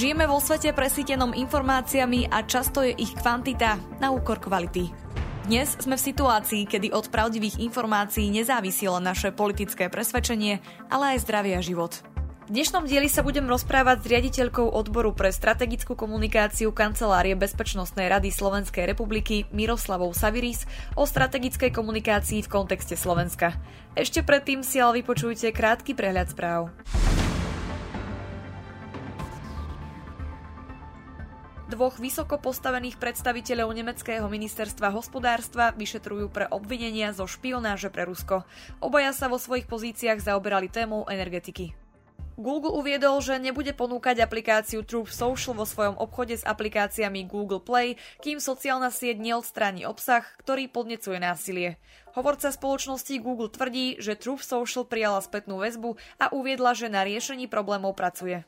Žijeme vo svete presítenom informáciami a často je ich kvantita na úkor kvality. Dnes sme v situácii, kedy od pravdivých informácií nezávisí len naše politické presvedčenie, ale aj zdravie a život. V dnešnom dieli sa budem rozprávať s riaditeľkou odboru pre strategickú komunikáciu Kancelárie Bezpečnostnej rady Slovenskej republiky Miroslavou Saviris o strategickej komunikácii v kontexte Slovenska. Ešte predtým si ale vypočujte krátky prehľad správ. Dvoch vysoko postavených predstaviteľov nemeckého ministerstva hospodárstva vyšetrujú pre obvinenia zo špionáže pre Rusko. Obaja sa vo svojich pozíciách zaoberali témou energetiky. Google uviedol, že nebude ponúkať aplikáciu Truth Social vo svojom obchode s aplikáciami Google Play, kým sociálna sieť neodstráni obsah, ktorý podnecuje násilie. Hovorca spoločnosti Google tvrdí, že Truth Social prijala spätnú väzbu a uviedla, že na riešení problémov pracuje.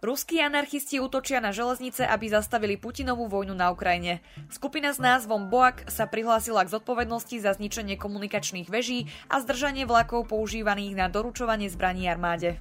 Ruskí anarchisti útočia na železnice, aby zastavili Putinovú vojnu na Ukrajine. Skupina s názvom Boak sa prihlásila k zodpovednosti za zničenie komunikačných veží a zdržanie vlakov používaných na doručovanie zbraní armáde.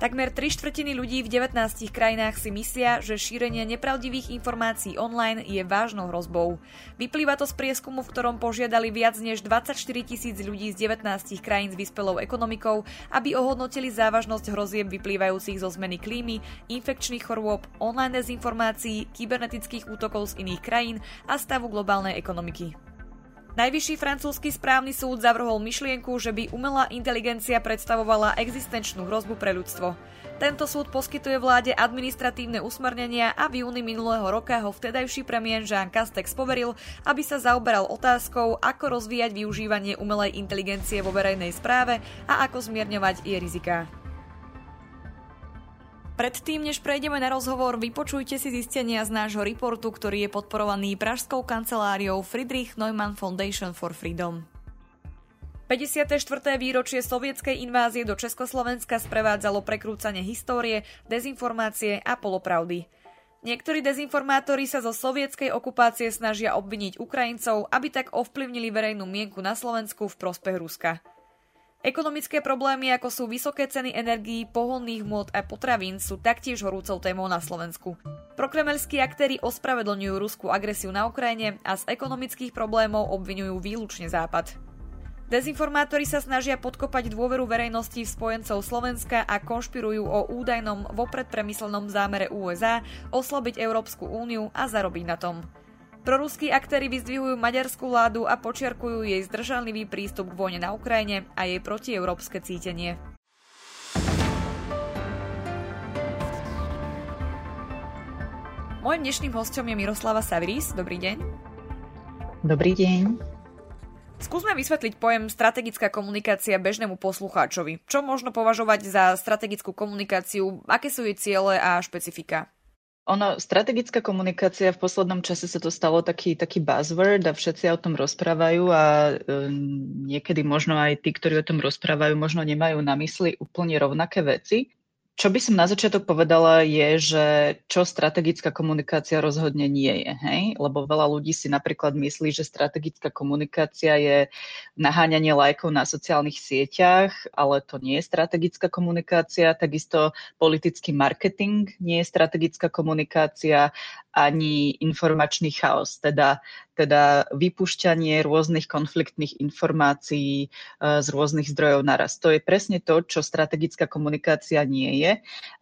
Takmer 3 štvrtiny ľudí v 19 krajinách si myslia, že šírenie nepravdivých informácií online je vážnou hrozbou. Vyplýva to z prieskumu, v ktorom požiadali viac než 24 tisíc ľudí z 19 krajín s vyspelou ekonomikou, aby ohodnotili závažnosť hrozieb vyplývajúcich zo zmeny klímy, infekčných chorôb, online dezinformácií, kybernetických útokov z iných krajín a stavu globálnej ekonomiky. Najvyšší francúzsky správny súd zavrhol myšlienku, že by umelá inteligencia predstavovala existenčnú hrozbu pre ľudstvo. Tento súd poskytuje vláde administratívne usmernenia a v júni minulého roka ho vtedajší premiér Jean Castex poveril, aby sa zaoberal otázkou, ako rozvíjať využívanie umelej inteligencie vo verejnej správe a ako zmierňovať jej riziká. Predtým, než prejdeme na rozhovor, vypočujte si zistenia z nášho reportu, ktorý je podporovaný Pražskou kanceláriou Friedrich Neumann Foundation for Freedom. 54. výročie sovietskej invázie do Československa sprevádzalo prekrúcanie histórie, dezinformácie a polopravdy. Niektorí dezinformátori sa zo sovietskej okupácie snažia obviniť Ukrajincov, aby tak ovplyvnili verejnú mienku na Slovensku v prospech Ruska. Ekonomické problémy, ako sú vysoké ceny energií, pohonných môd a potravín, sú taktiež horúcou témou na Slovensku. Prokremelskí aktéry ospravedlňujú ruskú agresiu na Ukrajine a z ekonomických problémov obvinujú výlučne Západ. Dezinformátori sa snažia podkopať dôveru verejnosti v spojencov Slovenska a konšpirujú o údajnom vopred premyslenom zámere USA oslabiť Európsku úniu a zarobiť na tom. Proruskí aktéry vyzdvihujú maďarskú vládu a počiarkujú jej zdržanlivý prístup k vojne na Ukrajine a jej protieurópske cítenie. Mojím dnešným hostom je Miroslava Saviris. Dobrý deň. Dobrý deň. Skúsme vysvetliť pojem strategická komunikácia bežnému poslucháčovi. Čo možno považovať za strategickú komunikáciu, aké sú jej ciele a špecifika? Ono, strategická komunikácia v poslednom čase sa to stalo taký, taký buzzword a všetci o tom rozprávajú a um, niekedy možno aj tí, ktorí o tom rozprávajú, možno nemajú na mysli úplne rovnaké veci. Čo by som na začiatok povedala je, že čo strategická komunikácia rozhodne nie je, hej? Lebo veľa ľudí si napríklad myslí, že strategická komunikácia je naháňanie lajkov na sociálnych sieťach, ale to nie je strategická komunikácia. Takisto politický marketing nie je strategická komunikácia ani informačný chaos, teda, teda vypušťanie rôznych konfliktných informácií e, z rôznych zdrojov naraz. To je presne to, čo strategická komunikácia nie je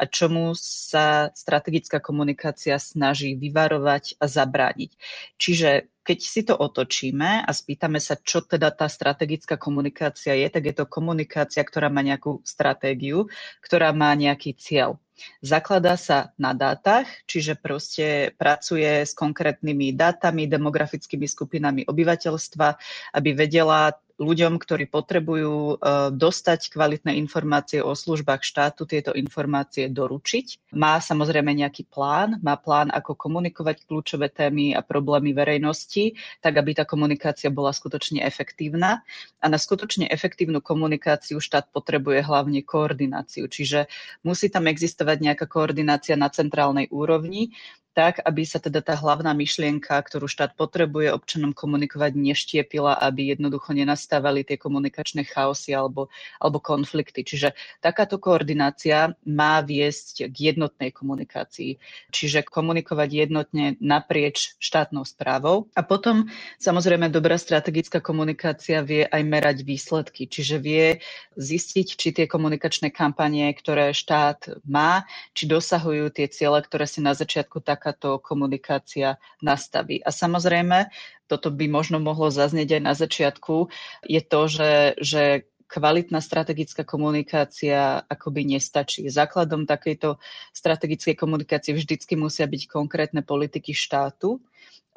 a čomu sa strategická komunikácia snaží vyvarovať a zabrániť. Čiže keď si to otočíme a spýtame sa, čo teda tá strategická komunikácia je, tak je to komunikácia, ktorá má nejakú stratégiu, ktorá má nejaký cieľ. Zakladá sa na dátach, čiže proste pracuje s konkrétnymi dátami, demografickými skupinami obyvateľstva, aby vedela ľuďom, ktorí potrebujú e, dostať kvalitné informácie o službách štátu, tieto informácie doručiť. Má samozrejme nejaký plán, má plán, ako komunikovať kľúčové témy a problémy verejnosti, tak aby tá komunikácia bola skutočne efektívna. A na skutočne efektívnu komunikáciu štát potrebuje hlavne koordináciu, čiže musí tam existovať nejaká koordinácia na centrálnej úrovni, tak, aby sa teda tá hlavná myšlienka, ktorú štát potrebuje občanom komunikovať, neštiepila, aby jednoducho nenastávali tie komunikačné chaosy alebo, alebo konflikty. Čiže takáto koordinácia má viesť k jednotnej komunikácii, čiže komunikovať jednotne naprieč štátnou správou. A potom samozrejme dobrá strategická komunikácia vie aj merať výsledky, čiže vie zistiť, či tie komunikačné kampanie, ktoré štát má, či dosahujú tie ciele, ktoré si na začiatku takáto komunikácia nastaví. A samozrejme, toto by možno mohlo zaznieť aj na začiatku, je to, že, že kvalitná strategická komunikácia akoby nestačí. Základom takejto strategickej komunikácie vždycky musia byť konkrétne politiky štátu,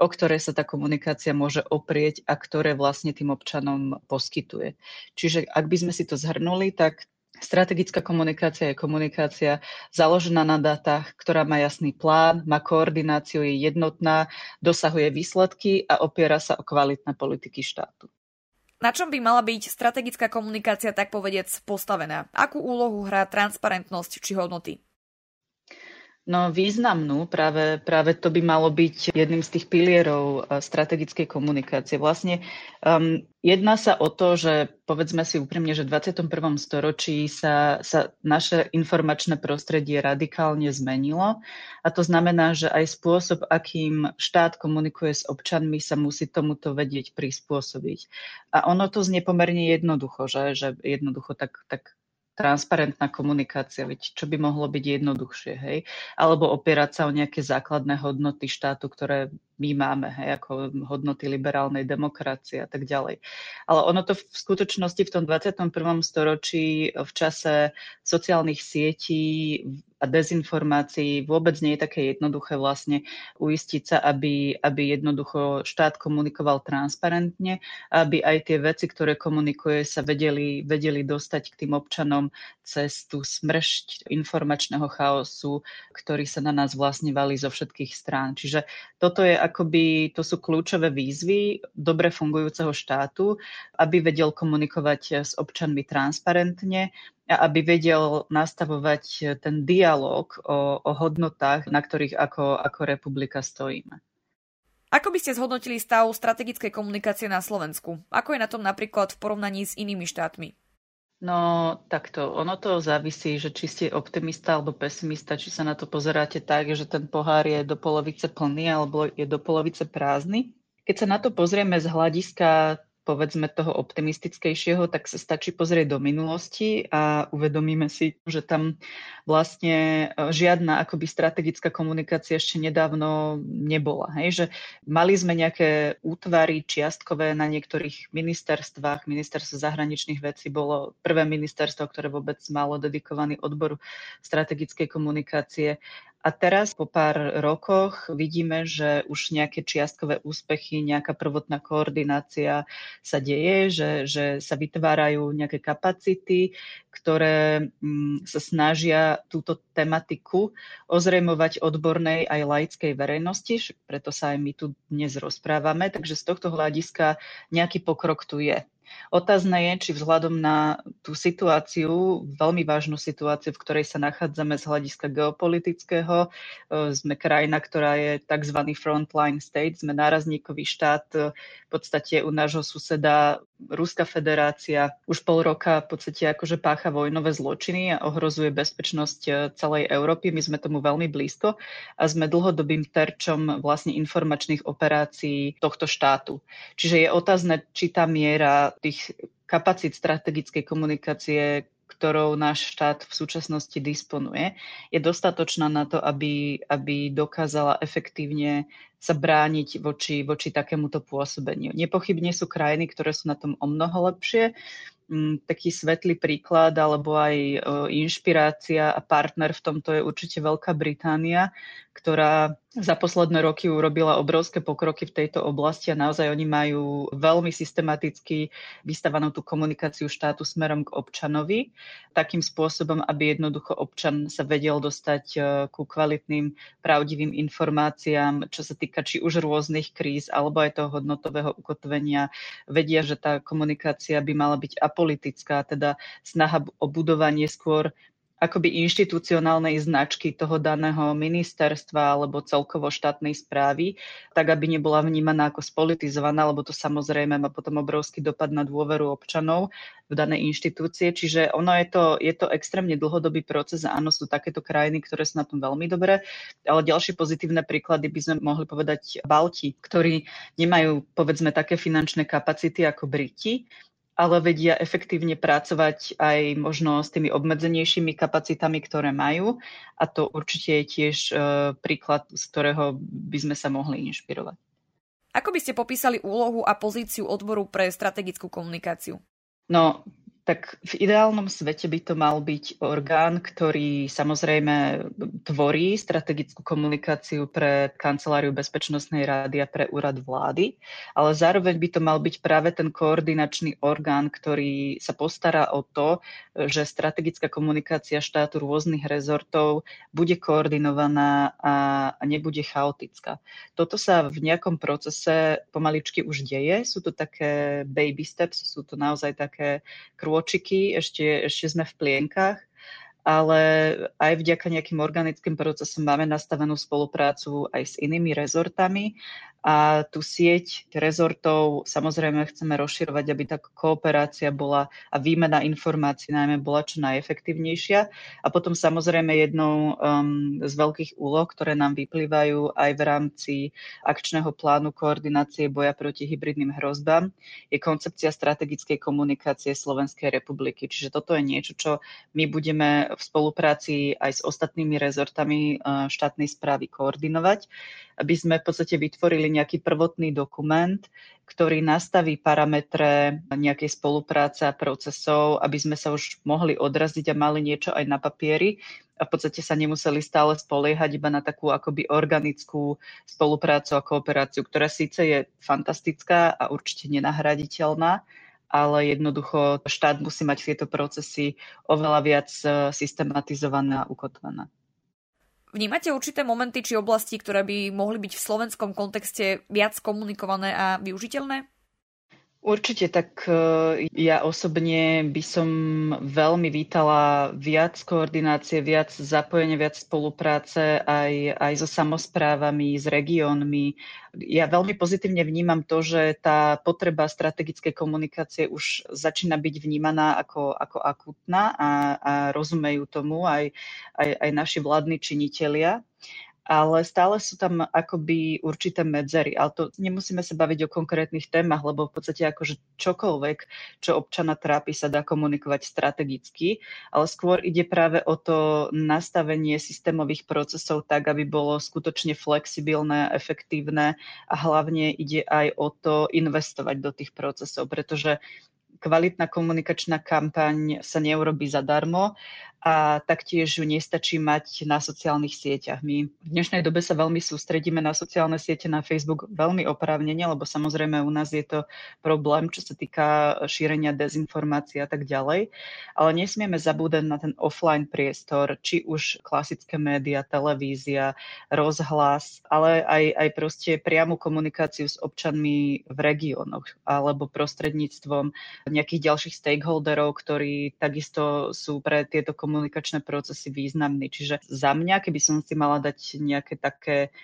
o ktoré sa tá komunikácia môže oprieť a ktoré vlastne tým občanom poskytuje. Čiže ak by sme si to zhrnuli, tak Strategická komunikácia je komunikácia založená na dátach, ktorá má jasný plán, má koordináciu, je jednotná, dosahuje výsledky a opiera sa o kvalitné politiky štátu. Na čom by mala byť strategická komunikácia, tak povedec, postavená? Akú úlohu hrá transparentnosť či hodnoty? No významnú, práve, práve to by malo byť jedným z tých pilierov eh, strategickej komunikácie. Vlastne um, jedná sa o to, že povedzme si úprimne, že v 21. storočí sa, sa naše informačné prostredie radikálne zmenilo a to znamená, že aj spôsob, akým štát komunikuje s občanmi, sa musí tomuto vedieť prispôsobiť. A ono to znie pomerne jednoducho, že, že jednoducho tak, tak transparentná komunikácia, veď čo by mohlo byť jednoduchšie, hej? Alebo opierať sa o nejaké základné hodnoty štátu, ktoré my máme, hej, ako hodnoty liberálnej demokracie a tak ďalej. Ale ono to v skutočnosti v tom 21. storočí v čase sociálnych sietí a dezinformácií vôbec nie je také jednoduché vlastne uistiť sa, aby, aby jednoducho štát komunikoval transparentne, aby aj tie veci, ktoré komunikuje, sa vedeli, vedeli dostať k tým občanom cez tú smršť informačného chaosu, ktorý sa na nás vlastne valí zo všetkých strán. Čiže toto je akoby, to sú kľúčové výzvy dobre fungujúceho štátu, aby vedel komunikovať s občanmi transparentne a aby vedel nastavovať ten dialog o, o hodnotách, na ktorých ako, ako republika stojíme. Ako by ste zhodnotili stav strategickej komunikácie na Slovensku? Ako je na tom napríklad v porovnaní s inými štátmi? No takto, ono to závisí, že či ste optimista alebo pesimista, či sa na to pozeráte tak, že ten pohár je do polovice plný alebo je do polovice prázdny. Keď sa na to pozrieme z hľadiska povedzme toho optimistickejšieho, tak sa stačí pozrieť do minulosti a uvedomíme si, že tam vlastne e, žiadna akoby strategická komunikácia ešte nedávno nebola. Hej? Že mali sme nejaké útvary čiastkové na niektorých ministerstvách. Ministerstvo zahraničných vecí bolo prvé ministerstvo, ktoré vôbec malo dedikovaný odbor strategickej komunikácie a teraz po pár rokoch vidíme, že už nejaké čiastkové úspechy, nejaká prvotná koordinácia sa deje, že, že sa vytvárajú nejaké kapacity, ktoré mm, sa snažia túto tematiku ozrejmovať odbornej aj laickej verejnosti, preto sa aj my tu dnes rozprávame. Takže z tohto hľadiska nejaký pokrok tu je. Otázne je, či vzhľadom na tú situáciu, veľmi vážnu situáciu, v ktorej sa nachádzame z hľadiska geopolitického, e, sme krajina, ktorá je tzv. frontline state, sme nárazníkový štát, e, v podstate u nášho suseda Ruská federácia už pol roka v podstate akože pácha vojnové zločiny a ohrozuje bezpečnosť e, celej Európy. My sme tomu veľmi blízko a sme dlhodobým terčom vlastne informačných operácií tohto štátu. Čiže je otázne, či tá miera tých kapacít strategickej komunikácie, ktorou náš štát v súčasnosti disponuje, je dostatočná na to, aby, aby dokázala efektívne sa brániť voči, voči takémuto pôsobeniu. Nepochybne sú krajiny, ktoré sú na tom o mnoho lepšie. Mm, taký svetlý príklad alebo aj e, inšpirácia a partner v tomto je určite Veľká Británia, ktorá za posledné roky urobila obrovské pokroky v tejto oblasti a naozaj oni majú veľmi systematicky vystavanú tú komunikáciu štátu smerom k občanovi, takým spôsobom, aby jednoducho občan sa vedel dostať e, ku kvalitným, pravdivým informáciám, čo sa týka či už rôznych kríz alebo aj toho hodnotového ukotvenia. Vedia, že tá komunikácia by mala byť apolitická, teda snaha o budovanie skôr akoby inštitucionálnej značky toho daného ministerstva alebo celkovo štátnej správy, tak aby nebola vnímaná ako spolitizovaná, lebo to samozrejme má potom obrovský dopad na dôveru občanov v danej inštitúcie. Čiže ono je to, je to extrémne dlhodobý proces a áno, sú takéto krajiny, ktoré sú na tom veľmi dobré, ale ďalšie pozitívne príklady by sme mohli povedať Balti, ktorí nemajú povedzme také finančné kapacity ako Briti, ale vedia efektívne pracovať aj možno s tými obmedzenejšími kapacitami, ktoré majú. A to určite je tiež e, príklad, z ktorého by sme sa mohli inšpirovať. Ako by ste popísali úlohu a pozíciu odboru pre strategickú komunikáciu? No, tak v ideálnom svete by to mal byť orgán, ktorý samozrejme tvorí strategickú komunikáciu pre Kanceláriu Bezpečnostnej rády a pre úrad vlády, ale zároveň by to mal byť práve ten koordinačný orgán, ktorý sa postará o to, že strategická komunikácia štátu rôznych rezortov bude koordinovaná a nebude chaotická. Toto sa v nejakom procese pomaličky už deje. Sú to také baby steps, sú to naozaj také krôčiky, ešte, ešte sme v plienkach, ale aj vďaka nejakým organickým procesom máme nastavenú spoluprácu aj s inými rezortami a tú sieť rezortov samozrejme chceme rozširovať, aby tá kooperácia bola a výmena informácií najmä bola čo najefektívnejšia. A potom samozrejme jednou um, z veľkých úloh, ktoré nám vyplývajú aj v rámci akčného plánu koordinácie boja proti hybridným hrozbám, je koncepcia strategickej komunikácie Slovenskej republiky. Čiže toto je niečo, čo my budeme v spolupráci aj s ostatnými rezortami uh, štátnej správy koordinovať aby sme v podstate vytvorili nejaký prvotný dokument, ktorý nastaví parametre nejakej spolupráce a procesov, aby sme sa už mohli odraziť a mali niečo aj na papieri a v podstate sa nemuseli stále spoliehať iba na takú akoby organickú spoluprácu a kooperáciu, ktorá síce je fantastická a určite nenahraditeľná, ale jednoducho štát musí mať tieto procesy oveľa viac eh, systematizované a ukotvené. Vnímate určité momenty či oblasti, ktoré by mohli byť v slovenskom kontexte viac komunikované a využiteľné? Určite, tak e, ja osobne by som veľmi vítala viac koordinácie, viac zapojenia, viac spolupráce aj, aj so samozprávami, s regiónmi. Ja veľmi pozitívne vnímam to, že tá potreba strategickej komunikácie už začína byť vnímaná ako, ako akutná a, a rozumejú tomu aj, aj, aj naši vládni činitelia ale stále sú tam akoby určité medzery. Ale to nemusíme sa baviť o konkrétnych témach, lebo v podstate akože čokoľvek, čo občana trápi, sa dá komunikovať strategicky, ale skôr ide práve o to nastavenie systémových procesov tak, aby bolo skutočne flexibilné, efektívne a hlavne ide aj o to investovať do tých procesov, pretože kvalitná komunikačná kampaň sa neurobi zadarmo a taktiež ju nestačí mať na sociálnych sieťach. My v dnešnej dobe sa veľmi sústredíme na sociálne siete, na Facebook veľmi oprávnene, lebo samozrejme u nás je to problém, čo sa týka šírenia dezinformácií a tak ďalej. Ale nesmieme zabúdať na ten offline priestor, či už klasické médiá, televízia, rozhlas, ale aj, aj proste priamu komunikáciu s občanmi v regiónoch alebo prostredníctvom nejakých ďalších stakeholderov, ktorí takisto sú pre tieto komunikácie komunikačné procesy významný. Čiže za mňa, keby som si mala dať nejaké také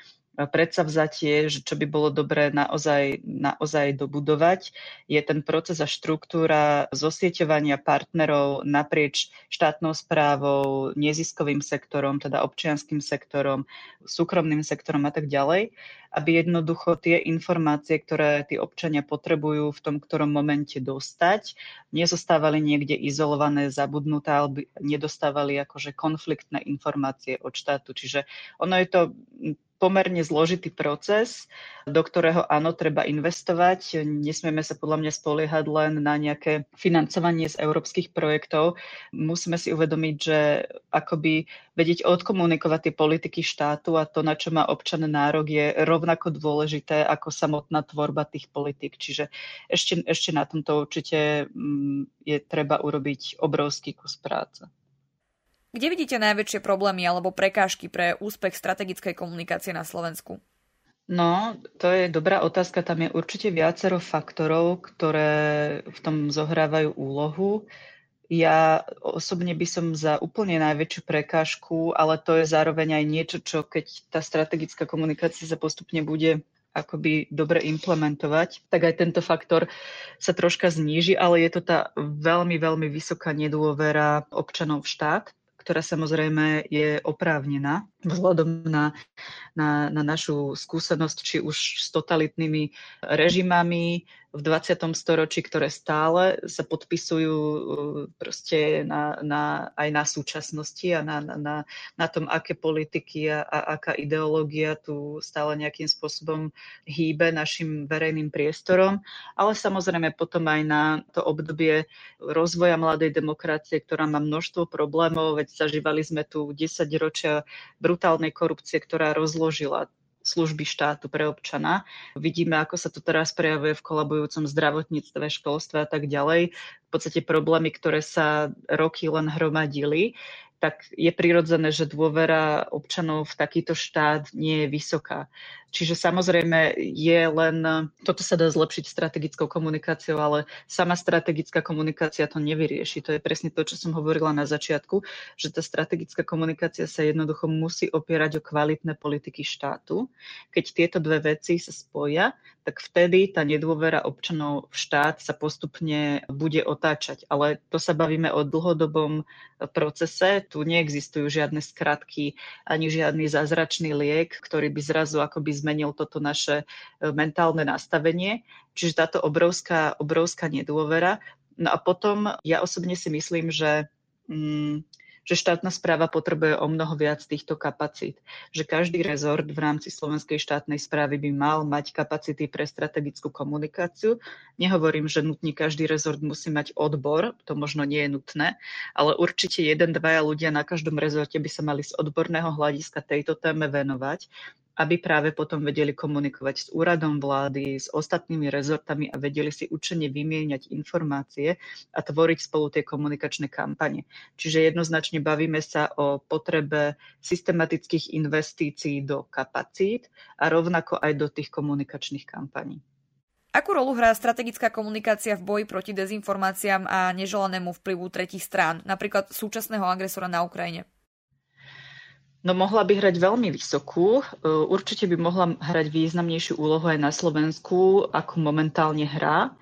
predsavzatie, že čo by bolo dobré naozaj, naozaj dobudovať, je ten proces a štruktúra zosieťovania partnerov naprieč štátnou správou, neziskovým sektorom, teda občianským sektorom, súkromným sektorom a tak ďalej, aby jednoducho tie informácie, ktoré tí občania potrebujú v tom ktorom momente dostať, nezostávali niekde izolované, zabudnuté, alebo nedostávali akože konfliktné informácie od štátu. Čiže ono je to pomerne zložitý proces, do ktorého áno, treba investovať. Nesmieme sa podľa mňa spoliehať len na nejaké financovanie z európskych projektov. Musíme si uvedomiť, že akoby vedieť odkomunikovať tie politiky štátu a to, na čo má občan nárok, je rovnako dôležité ako samotná tvorba tých politik. Čiže ešte, ešte na tomto určite mm, je treba urobiť obrovský kus práce. Kde vidíte najväčšie problémy alebo prekážky pre úspech strategickej komunikácie na Slovensku? No, to je dobrá otázka. Tam je určite viacero faktorov, ktoré v tom zohrávajú úlohu. Ja osobne by som za úplne najväčšiu prekážku, ale to je zároveň aj niečo, čo keď tá strategická komunikácia sa postupne bude akoby dobre implementovať, tak aj tento faktor sa troška zníži, ale je to tá veľmi, veľmi vysoká nedôvera občanov v štát, ktorá samozrejme je oprávnená vzhľadom na, na, na našu skúsenosť, či už s totalitnými režimami, v 20. storočí, ktoré stále sa podpisujú uh, proste na, na, aj na súčasnosti a na, na, na tom, aké politiky a, a aká ideológia tu stále nejakým spôsobom hýbe našim verejným priestorom, ale samozrejme potom aj na to obdobie rozvoja mladej demokracie, ktorá má množstvo problémov, veď zažívali sme tu 10 ročia brutálnej korupcie, ktorá rozložila služby štátu pre občana. Vidíme, ako sa to teraz prejavuje v kolabujúcom zdravotníctve, školstve a tak ďalej. V podstate problémy, ktoré sa roky len hromadili tak je prirodzené, že dôvera občanov v takýto štát nie je vysoká. Čiže samozrejme je len, toto sa dá zlepšiť strategickou komunikáciou, ale sama strategická komunikácia to nevyrieši. To je presne to, čo som hovorila na začiatku, že tá strategická komunikácia sa jednoducho musí opierať o kvalitné politiky štátu. Keď tieto dve veci sa spoja, tak vtedy tá nedôvera občanov v štát sa postupne bude otáčať. Ale to sa bavíme o dlhodobom procese. Tu neexistujú žiadne skratky ani žiadny zázračný liek, ktorý by zrazu akoby zmenil toto naše e, mentálne nastavenie. Čiže táto obrovská, obrovská nedôvera. No a potom ja osobne si myslím, že mm, že štátna správa potrebuje o mnoho viac týchto kapacít. Že každý rezort v rámci slovenskej štátnej správy by mal mať kapacity pre strategickú komunikáciu. Nehovorím, že nutne každý rezort musí mať odbor, to možno nie je nutné, ale určite jeden, dvaja ľudia na každom rezorte by sa mali z odborného hľadiska tejto téme venovať aby práve potom vedeli komunikovať s úradom vlády, s ostatnými rezortami a vedeli si učene vymieňať informácie a tvoriť spolu tie komunikačné kampane. Čiže jednoznačne bavíme sa o potrebe systematických investícií do kapacít a rovnako aj do tých komunikačných kampaní. Akú rolu hrá strategická komunikácia v boji proti dezinformáciám a neželanému vplyvu tretich strán, napríklad súčasného agresora na Ukrajine? No mohla by hrať veľmi vysokú. E, určite by mohla hrať významnejšiu úlohu aj na Slovensku, ako momentálne hrá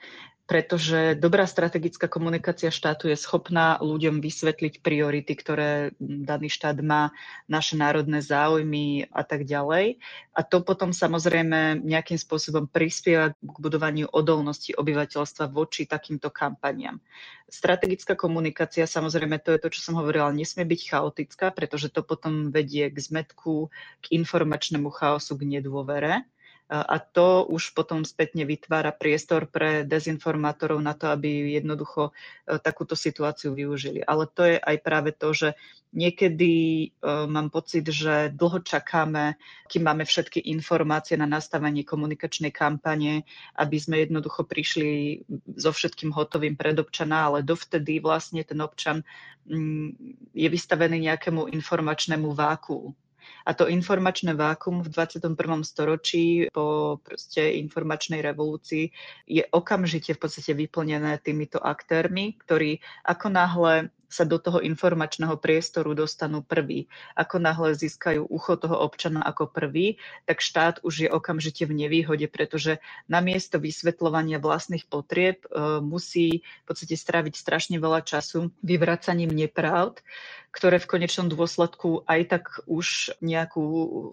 pretože dobrá strategická komunikácia štátu je schopná ľuďom vysvetliť priority, ktoré daný štát má, naše národné záujmy a tak ďalej. A to potom samozrejme nejakým spôsobom prispieva k budovaniu odolnosti obyvateľstva voči takýmto kampaniam. Strategická komunikácia, samozrejme, to je to, čo som hovorila, nesmie byť chaotická, pretože to potom vedie k zmetku, k informačnému chaosu, k nedôvere a to už potom spätne vytvára priestor pre dezinformátorov na to, aby jednoducho e, takúto situáciu využili. Ale to je aj práve to, že niekedy e, mám pocit, že dlho čakáme, kým máme všetky informácie na nastavenie komunikačnej kampane, aby sme jednoducho prišli so všetkým hotovým pred občana, ale dovtedy vlastne ten občan mm, je vystavený nejakému informačnému váku a to informačné vákum v 21. storočí po proste informačnej revolúcii je okamžite v podstate vyplnené týmito aktérmi, ktorí ako náhle sa do toho informačného priestoru dostanú prvý. Ako náhle získajú ucho toho občana ako prvý, tak štát už je okamžite v nevýhode, pretože namiesto vysvetľovania vlastných potrieb e, musí v podstate stráviť strašne veľa času vyvracaním nepravd, ktoré v konečnom dôsledku aj tak už nejakú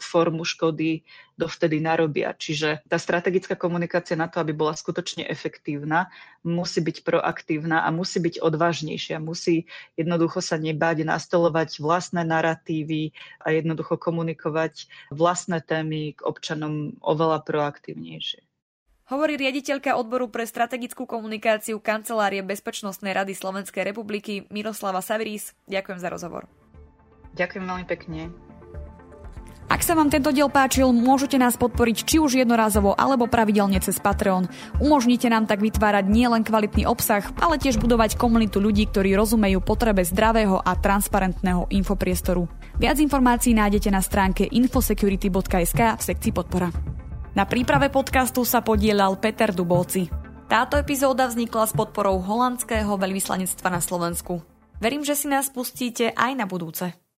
formu škody dovtedy narobia. Čiže tá strategická komunikácia na to, aby bola skutočne efektívna, musí byť proaktívna a musí byť odvážnejšia. Musí jednoducho sa nebáť nastolovať vlastné narratívy a jednoducho komunikovať vlastné témy k občanom oveľa proaktívnejšie. Hovorí riaditeľka odboru pre strategickú komunikáciu Kancelárie Bezpečnostnej rady Slovenskej republiky Miroslava Saviris. Ďakujem za rozhovor. Ďakujem veľmi pekne. Ak sa vám tento diel páčil, môžete nás podporiť či už jednorázovo alebo pravidelne cez Patreon. Umožnite nám tak vytvárať nielen kvalitný obsah, ale tiež budovať komunitu ľudí, ktorí rozumejú potrebe zdravého a transparentného infopriestoru. Viac informácií nájdete na stránke infosecurity.sk v sekcii podpora. Na príprave podcastu sa podielal Peter Dubovci. Táto epizóda vznikla s podporou holandského veľvyslanectva na Slovensku. Verím, že si nás pustíte aj na budúce.